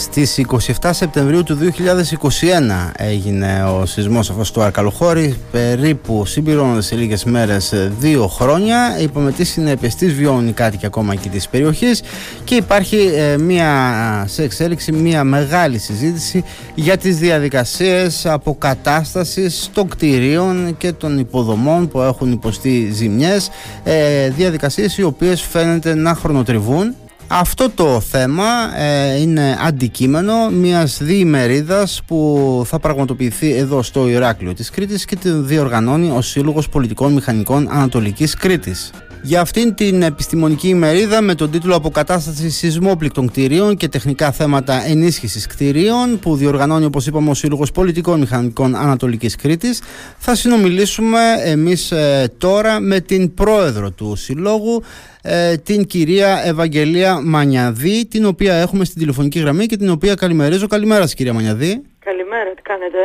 Στις 27 Σεπτεμβρίου του 2021 έγινε ο σεισμός αυτός του Αρκαλοχώρη. Περίπου συμπληρώνονται σε λίγες μέρες δύο χρόνια. Είπαμε τι συνέπειες της βιώνουν οι κάτοικοι ακόμα εκεί της περιοχής. Και υπάρχει ε, μια, σε εξέλιξη μια μεγάλη συζήτηση για τις διαδικασίες αποκατάστασης των κτηρίων και των υποδομών που έχουν υποστεί ζημιές. Ε, διαδικασίες οι οποίες φαίνεται να χρονοτριβούν αυτό το θέμα ε, είναι αντικείμενο μιας διημερίδας που θα πραγματοποιηθεί εδώ στο Ηράκλειο της Κρήτης και τη διοργανώνει ο Σύλλογος Πολιτικών Μηχανικών Ανατολικής Κρήτης. Για αυτήν την επιστημονική ημερίδα με τον τίτλο Αποκατάσταση σεισμόπληκτων κτηρίων και τεχνικά θέματα ενίσχυσης κτηρίων που διοργανώνει όπως είπαμε ο Σύλλογος Πολιτικών Μηχανικών Ανατολικής Κρήτης θα συνομιλήσουμε εμείς ε, τώρα με την πρόεδρο του Συλλόγου ε, την κυρία Ευαγγελία Μανιαδή την οποία έχουμε στην τηλεφωνική γραμμή και την οποία καλημερίζω. Καλημέρας σας κυρία Μανιαδή. Καλημέρα, τι κάνετε;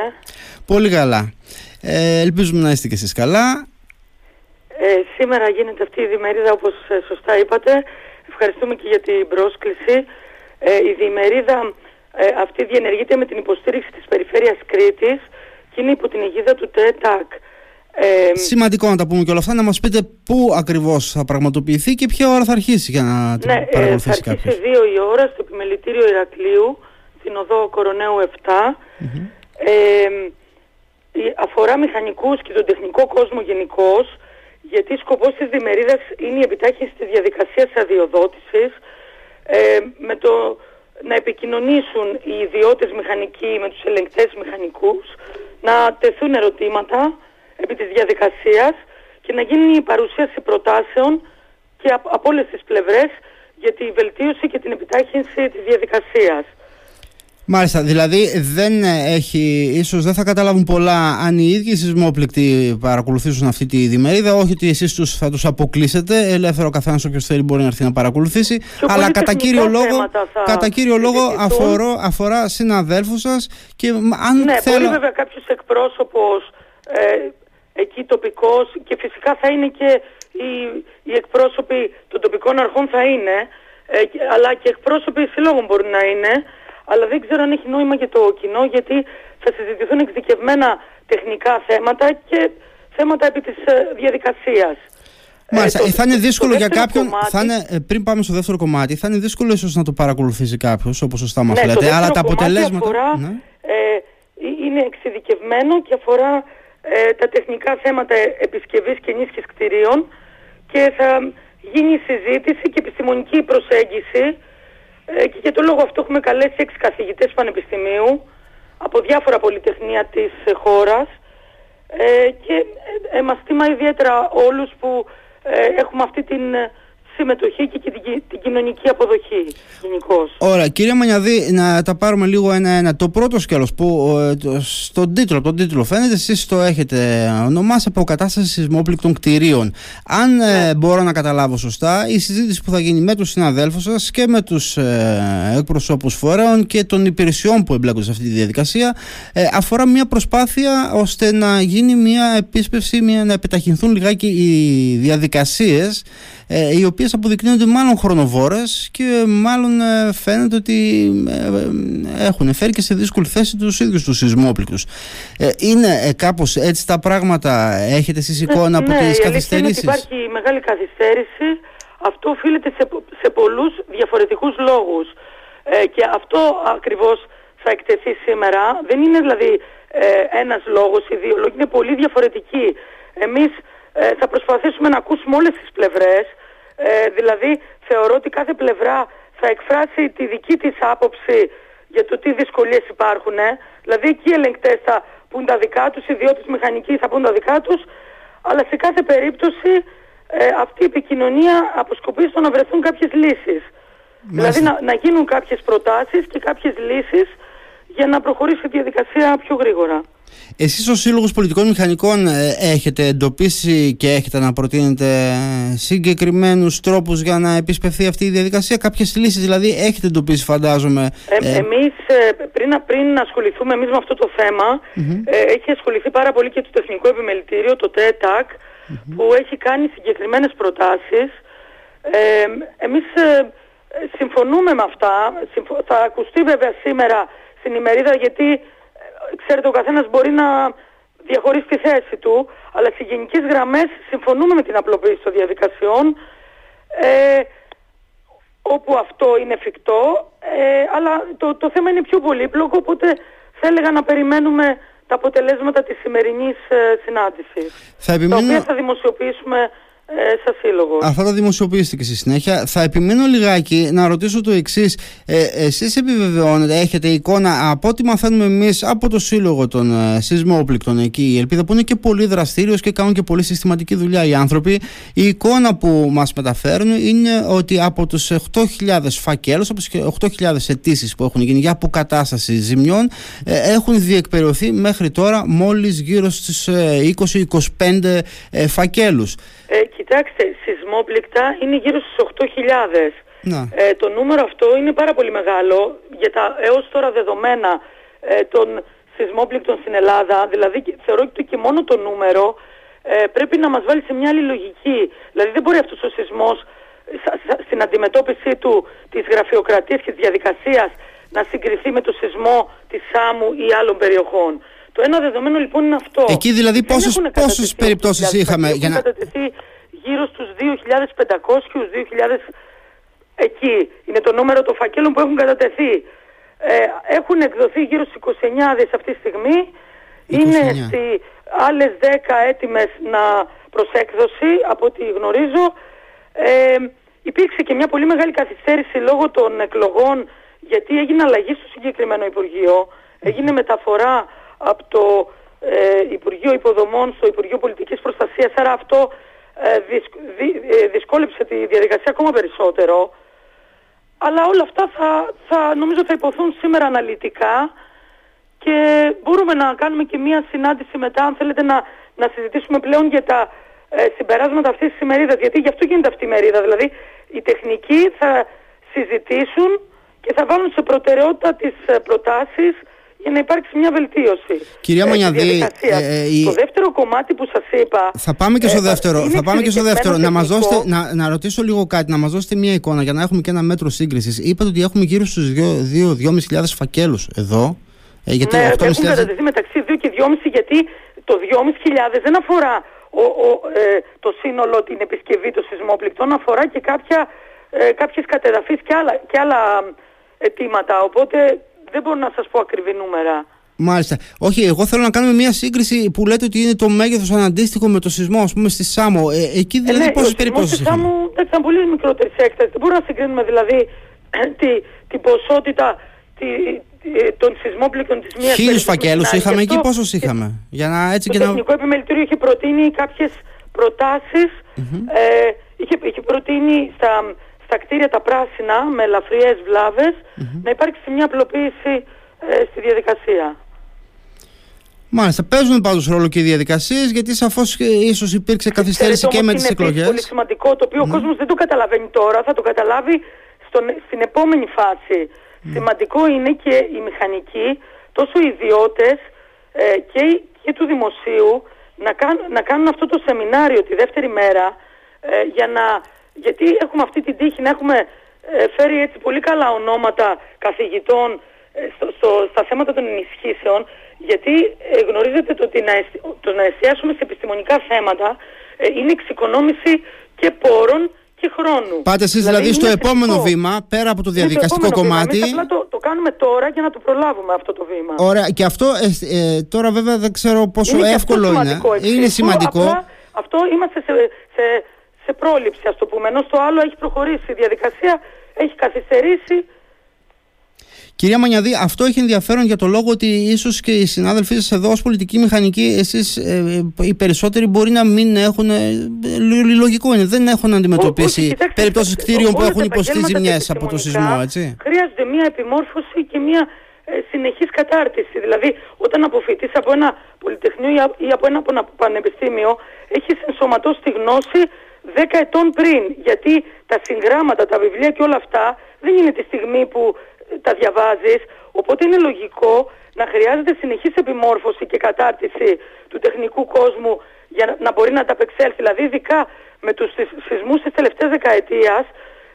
Πολύ καλά. Ε, ελπίζουμε να είστε και εσείς καλά. Ε, σήμερα γίνεται αυτή η διμερίδα όπως ε, σωστά είπατε. Ευχαριστούμε και για την πρόσκληση. Ε, η διμερίδα ε, αυτή διενεργείται με την υποστήριξη της Περιφέρειας Κρήτης και είναι υπό την αιγίδα του ΤΕΤΑΚ. Ε, Σημαντικό να τα πούμε και όλα αυτά, να μας πείτε πού ακριβώς θα πραγματοποιηθεί και ποια ώρα θα αρχίσει για να την ναι, παρακολουθήσει ε, θα αρχίσει δύο η ώρα στο επιμελητήριο Ηρακλείου, στην οδό Κοροναίου 7. Ε, αφορά μηχανικούς και τον τεχνικό κόσμο γενικώς, γιατί σκοπός της διμερίδας είναι η επιτάχυνση της διαδικασίας αδειοδότησης ε, με το να επικοινωνήσουν οι ιδιώτες μηχανικοί με τους ελεγκτές μηχανικούς, να τεθούν ερωτήματα επί της διαδικασίας και να γίνει η παρουσίαση προτάσεων και από, από όλες τις πλευρές για τη βελτίωση και την επιτάχυνση της διαδικασίας. Μάλιστα, δηλαδή δεν έχει, ίσως δεν θα καταλάβουν πολλά αν οι ίδιοι οι σεισμόπληκτοι παρακολουθήσουν αυτή τη διμερίδα, όχι ότι εσείς τους, θα τους αποκλείσετε, ελεύθερο καθένας όποιος θέλει μπορεί να έρθει να παρακολουθήσει, αλλά κατά κύριο λόγο, κατά κύριο λόγο αφορώ, αφορά συναδέλφους σας και αν ναι, θέλω... μπορεί βέβαια κάποιος εκπρόσωπος ε, εκεί τοπικός και φυσικά θα είναι και οι, οι εκπρόσωποι των τοπικών αρχών θα είναι, ε, αλλά και εκπρόσωποι συλλόγων μπορεί να είναι, αλλά δεν ξέρω αν έχει νόημα για το κοινό γιατί θα συζητηθούν εξειδικευμένα τεχνικά θέματα και θέματα επί της ε, διαδικασίας. Μάλιστα, ε, το, θα είναι δύσκολο για κάποιον. Θα είναι, ε, πριν πάμε στο δεύτερο κομμάτι, θα είναι δύσκολο ίσως να το παρακολουθήσει κάποιος, όπως σωστά μας ναι, λέτε. Αλλά τα αποτελέσματα. Αφορά, ναι. ε, είναι εξειδικευμένο και αφορά ε, τα τεχνικά θέματα επισκευής και ενίσχυσης κτηρίων και θα γίνει συζήτηση και επιστημονική προσέγγιση ε, και για το λόγο αυτό έχουμε καλέσει έξι καθηγητές πανεπιστημίου από διάφορα πολυτεχνία της χώρας. Ε, και ε, μας τιμά ιδιαίτερα όλους που έχουμε αυτή την συμμετοχή και την κοινωνική αποδοχή γενικώς. Ωραία, κύριε Μανιαδή, να τα πάρουμε λίγο ένα-ένα. Το πρώτο σκέλος που στον τίτλο, τον τίτλο φαίνεται, εσείς το έχετε ονομάσει αποκατάσταση σεισμόπληκτων κτηρίων. Αν ε, μπορώ να καταλάβω σωστά, η συζήτηση που θα γίνει με τους συναδέλφους σας και με τους ε, εκπροσώπους φορέων και των υπηρεσιών που εμπλέκονται σε αυτή τη διαδικασία ε, αφορά μια προσπάθεια ώστε να γίνει μια επίσπευση, μια, να επιταχυνθούν λιγάκι οι διαδικασίες ε, οι οποίες αποδεικνύονται μάλλον χρονοβόρες και μάλλον ε, φαίνεται ότι ε, έχουν φέρει και σε δύσκολη θέση τους ίδιους τους σεισμόπληκτους. Είναι κάπως έτσι τα πράγματα, έχετε εσείς εικόνα από ναι, τις καθυστερήσεις; Ναι, υπάρχει μεγάλη καθυστέρηση, αυτό οφείλεται σε, σε πολλούς διαφορετικούς λόγους και αυτό ακριβώς θα εκτεθεί σήμερα. Δεν είναι δηλαδή ένας λόγος, οι δύο λόγοι είναι πολύ διαφορετικοί. Εμείς θα προσπαθήσουμε να ακούσουμε όλες τις πλευρές ε, δηλαδή θεωρώ ότι κάθε πλευρά θα εκφράσει τη δική της άποψη για το τι δυσκολίες υπάρχουν. Ε. Δηλαδή εκεί οι ελεγκτές θα πούν τα δικά τους, οι ιδιώτες μηχανικοί θα πούν τα δικά τους, αλλά σε κάθε περίπτωση ε, αυτή η επικοινωνία αποσκοπεί στο να βρεθούν κάποιες λύσεις. Δηλαδή να, να γίνουν κάποιες προτάσεις και κάποιες λύσεις για να προχωρήσει η διαδικασία πιο γρήγορα. Εσείς ως Σύλλογος Πολιτικών Μηχανικών ε, έχετε εντοπίσει και έχετε να προτείνετε συγκεκριμένους τρόπους για να επισπευθεί αυτή η διαδικασία, κάποιες λύσεις δηλαδή έχετε εντοπίσει φαντάζομαι. Ε, ε... Εμείς πριν, πριν ασχοληθούμε εμείς με αυτό το θεμα έχει ασχοληθεί πάρα πολύ και το Τεχνικό Επιμελητήριο, το ΤΕΤΑΚ, που έχει κάνει συγκεκριμένες προτάσεις. Ε, εμείς συμφωνούμε με αυτά. Θα ακουστεί βέβαια σήμερα στην ημερίδα γιατί ε, ξέρετε ο καθένας μπορεί να διαχωρίσει τη θέση του αλλά σε γενικές γραμμές συμφωνούμε με την απλοποίηση των διαδικασιών ε, όπου αυτό είναι εφικτό ε, αλλά το, το θέμα είναι πιο πολύπλοκο οπότε θα έλεγα να περιμένουμε τα αποτελέσματα της σημερινής ε, συνάντησης θα επιμείνω... τα οποία θα δημοσιοποιήσουμε ε, σύλλογος. Αυτό θα δημοσιοποιήσετε και στη συνέχεια. Θα επιμείνω λιγάκι να ρωτήσω το εξής. Ε, Εσείς επιβεβαιώνετε, έχετε εικόνα από ό,τι μαθαίνουμε εμείς από το σύλλογο των ε, σεισμόπληκτων εκεί, η Ελπίδα που είναι και πολύ δραστήριος και κάνουν και πολύ συστηματική δουλειά οι άνθρωποι. Η εικόνα που μας μεταφέρουν είναι ότι από τους 8.000 φακέλους, από τι 8.000 αιτήσεις που έχουν γίνει για αποκατάσταση ζημιών, ε, έχουν διεκπαιρεωθεί μέχρι τώρα μόλις γύρω στις 20-25 ε, ε, φακέλους. Ε, κοιτάξτε, σεισμόπληκτα είναι γύρω στους 8.000. Ε, το νούμερο αυτό είναι πάρα πολύ μεγάλο για τα έως τώρα δεδομένα ε, των σεισμόπληκτων στην Ελλάδα. Δηλαδή θεωρώ ότι και μόνο το νούμερο ε, πρέπει να μας βάλει σε μια άλλη λογική. Δηλαδή δεν μπορεί αυτός ο σεισμός στην αντιμετώπιση του της γραφειοκρατίας και της διαδικασίας να συγκριθεί με το σεισμό της Σάμου ή άλλων περιοχών. Το ένα δεδομένο λοιπόν είναι αυτό. Εκεί δηλαδή πόσες, πόσες περιπτώσεις είχαμε για να... κατατεθεί γύρω στους 2.500, 2.000 εκεί. Είναι το νούμερο των φακέλων που έχουν κατατεθεί. Ε, έχουν εκδοθεί γύρω στους 29 δις αυτή τη στιγμή. 29. Είναι στι άλλες 10 έτοιμες να προσέκδοση από ό,τι γνωρίζω. Ε, υπήρξε και μια πολύ μεγάλη καθυστέρηση λόγω των εκλογών γιατί έγινε αλλαγή στο συγκεκριμένο Υπουργείο. Έγινε μεταφορά από το ε, Υπουργείο Υποδομών στο Υπουργείο Πολιτικής Προστασίας. Άρα αυτό ε, ε, δυσκόλεψε τη διαδικασία ακόμα περισσότερο. Αλλά όλα αυτά θα, θα νομίζω θα υποθούν σήμερα αναλυτικά και μπορούμε να κάνουμε και μία συνάντηση μετά αν θέλετε να, να συζητήσουμε πλέον για τα ε, συμπεράσματα αυτής της ημερίδας γιατί γι' αυτό γίνεται αυτή η ημερίδα δηλαδή οι τεχνικοί θα συζητήσουν και θα βάλουν σε προτεραιότητα τις προτάσεις για να υπάρξει μια βελτίωση. Κυρία Μανιαδή, ε, ε, το δεύτερο κομμάτι που σας είπα... Θα πάμε και στο ε, δεύτερο. Θα πάμε και στο δεύτερο. Να, μας δώσετε, να, να ρωτήσω λίγο κάτι, να μας δώσετε μια εικόνα για να έχουμε και ένα μέτρο σύγκρισης. Είπατε ότι έχουμε γύρω στους 2-2.500 φακέλους εδώ. Ε, γιατί ναι, αυτό έχουν κατατεθεί μεταξύ 2 και 2,5 γιατί το 2.500 δεν αφορά ο, ο, ε, το σύνολο την επισκευή των σεισμόπληκτων, αφορά και κάποια, ε, κάποιες κατεδαφείς και άλλα, και άλλα αιτήματα. Οπότε δεν μπορώ να σας πω ακριβή νούμερα. Μάλιστα. Όχι, εγώ θέλω να κάνουμε μια σύγκριση που λέτε ότι είναι το μέγεθος αναντίστοιχο με το σεισμό, ας πούμε, στη Σάμο. Ε, εκεί δηλαδή ε, ναι, πόσες περιπτώσεις. Στη Σάμο ήταν πολύ μικρότερης έκτασης. Δεν μπορούμε να συγκρίνουμε δηλαδή τη, την ποσότητα τη, των σεισμόπληκων της μίας Χίλιους φακέλους είχαμε εκεί, πόσους είχαμε; Για να, έτσι το και Τεχνικό Επιμελητήριο είχε προτείνει κάποιες προτάσεις. Mm-hmm. Ε, είχε, είχε προτείνει στα στα κτίρια τα πράσινα με ελαφριές να υπάρξει μια απλοποίηση ε, στη διαδικασία. Μάλιστα, παίζουν πάντως ρόλο και οι διαδικασίες γιατί σαφώς ίσως υπήρξε καθυστέρηση και με τις εκλογές. Είναι πολύ σημαντικό το οποίο ο κόσμος δεν το καταλαβαίνει τώρα, θα το καταλάβει στον, στην επόμενη φάση. Σημαντικό είναι και οι μηχανικοί, τόσο οι ιδιώτες ε, και, και του δημοσίου να, να κάνουν αυτό το σεμινάριο τη δεύτερη μέρα ε, για να γιατί έχουμε αυτή την τύχη να έχουμε ε, φέρει έτσι πολύ καλά ονόματα καθηγητών ε, στο, στα θέματα των ενισχύσεων γιατί ε, γνωρίζετε το ότι να, το να εστιάσουμε σε επιστημονικά θέματα είναι εξοικονόμηση και πόρων και χρόνου. Πάτε εσείς δηλαδή, δηλαδή στο επόμενο βήμα, πέρα από το διαδικαστικό το κομμάτι. Βήμα. απλά το, το κάνουμε τώρα για να το προλάβουμε αυτό το βήμα. Ωραία. Και αυτό τώρα βέβαια δεν ξέρω πόσο είναι εύκολο είναι. είναι σημαντικό. Απλά, αυτό είμαστε σε, σε, σε πρόληψη, ας το πούμε. Ενώ στο άλλο έχει προχωρήσει η διαδικασία, έχει καθυστερήσει. Κυρία Μανιαδή, αυτό έχει ενδιαφέρον για το λόγο ότι ίσως και οι συνάδελφοί σας εδώ ως πολιτική μηχανική, εσείς ε, οι περισσότεροι μπορεί να μην έχουν. Ε, λογικό είναι, δεν έχουν αντιμετωπίσει περιπτώσεις κτίριων που έχουν υποστεί ζημιέ από το σεισμό, έτσι. Χρειάζεται μια επιμόρφωση και μια ε, συνεχής κατάρτιση. Δηλαδή, όταν αποφυτείς από ένα πολυτεχνείο ή από ένα πανεπιστήμιο, έχεις ενσωματώσει τη γνώση 10 ετών πριν. Γιατί τα συγγράμματα, τα βιβλία και όλα αυτά δεν είναι τη στιγμή που ε, τα διαβάζεις. Οπότε είναι λογικό να χρειάζεται συνεχής επιμόρφωση και κατάρτιση του τεχνικού κόσμου για να μπορεί να τα απεξέλθει. Δηλαδή ειδικά με τους σεισμούς της τελευταίας δεκαετίας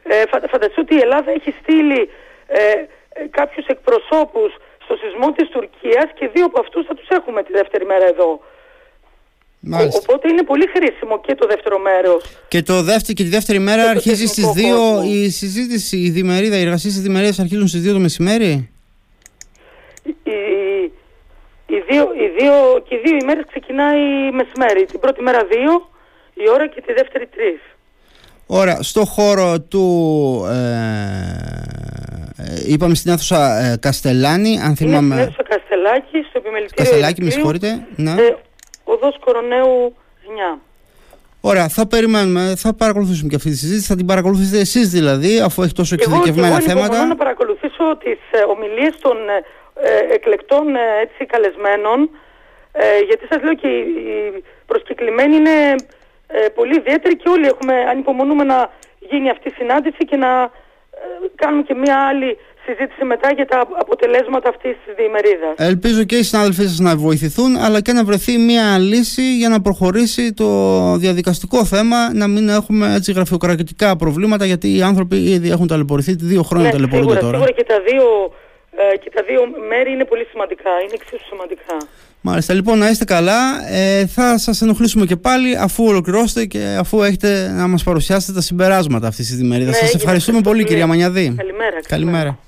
Ε, φανταστείτε ότι η Ελλάδα έχει στείλει ε, ε, κάποιους εκπροσώπους στο σεισμό της Τουρκίας και δύο από αυτούς θα τους έχουμε τη δεύτερη μέρα εδώ. Μάλιστα. Οπότε είναι πολύ χρήσιμο και το δεύτερο μέρος. Και, το δεύτερη, και τη δεύτερη μέρα Και το αρχίζει στις τεχνικό 2 κόσμο. η συζήτηση, η διμερίδα, οι εργασίες της διμερίδας αρχίζουν στις 2 το μεσημέρι; Οι, οι, δύο, οι δύο, και οι δύο ημέρες ξεκινάει μεσημέρι. Την πρώτη μέρα δύο η ώρα και τη δεύτερη τρεις. Ωραία, στο χώρο του, ε, ε, είπαμε στην αίθουσα ε, Καστελάνη, αν Είναι στην θυμάμαι... αίθουσα Καστελάκη, στο επιμελητήριο Καστελάκη, με Ηρακλείου, συγχωρείτε. Ναι. ε, οδός Κοροναίου 9. Ωραία, θα περιμένουμε, θα παρακολουθήσουμε και αυτή τη συζήτηση. Θα την παρακολουθήσετε εσείς δηλαδή, αφού έχει τόσο Και εγώ, και εξειδικευμένα εγώ ανυπομονώ θέματα. να παρακολουθήσω τις ε, ομιλίες των ε, ε, εκλεκτών ε, έτσι, καλεσμένων ε, γιατί σας λέω και οι, οι προσκεκλημένοι είναι ε, πολύ ιδιαίτεροι και όλοι έχουμε, ανυπομονούμε να γίνει αυτή η συνάντηση και να ε, κάνουμε και μια άλλη συζήτηση μετά για τα αποτελέσματα αυτής της διημερίδας. Ελπίζω και οι συνάδελφοί σας να βοηθηθούν, αλλά και να βρεθεί μια λύση για να προχωρήσει το διαδικαστικό θέμα, να μην έχουμε έτσι γραφειοκρατικά προβλήματα, γιατί οι άνθρωποι ήδη έχουν ταλαιπωρηθεί, δύο χρόνια ναι, ταλαιπωρούνται σίγουρα, τώρα. σίγουρα και τα, δύο, ε, και τα δύο μέρη είναι πολύ σημαντικά, είναι εξίσου σημαντικά. Μάλιστα, λοιπόν, να είστε καλά. Ε, θα σας ενοχλήσουμε και πάλι αφού ολοκληρώσετε και αφού έχετε να μας παρουσιάσετε τα συμπεράσματα αυτής της διμερίδας. Ναι, σας έγινε. ευχαριστούμε πολύ, Ευχαριστώ κυρία πολύ. Μανιαδή. Καλημέρα. Καλημέρα.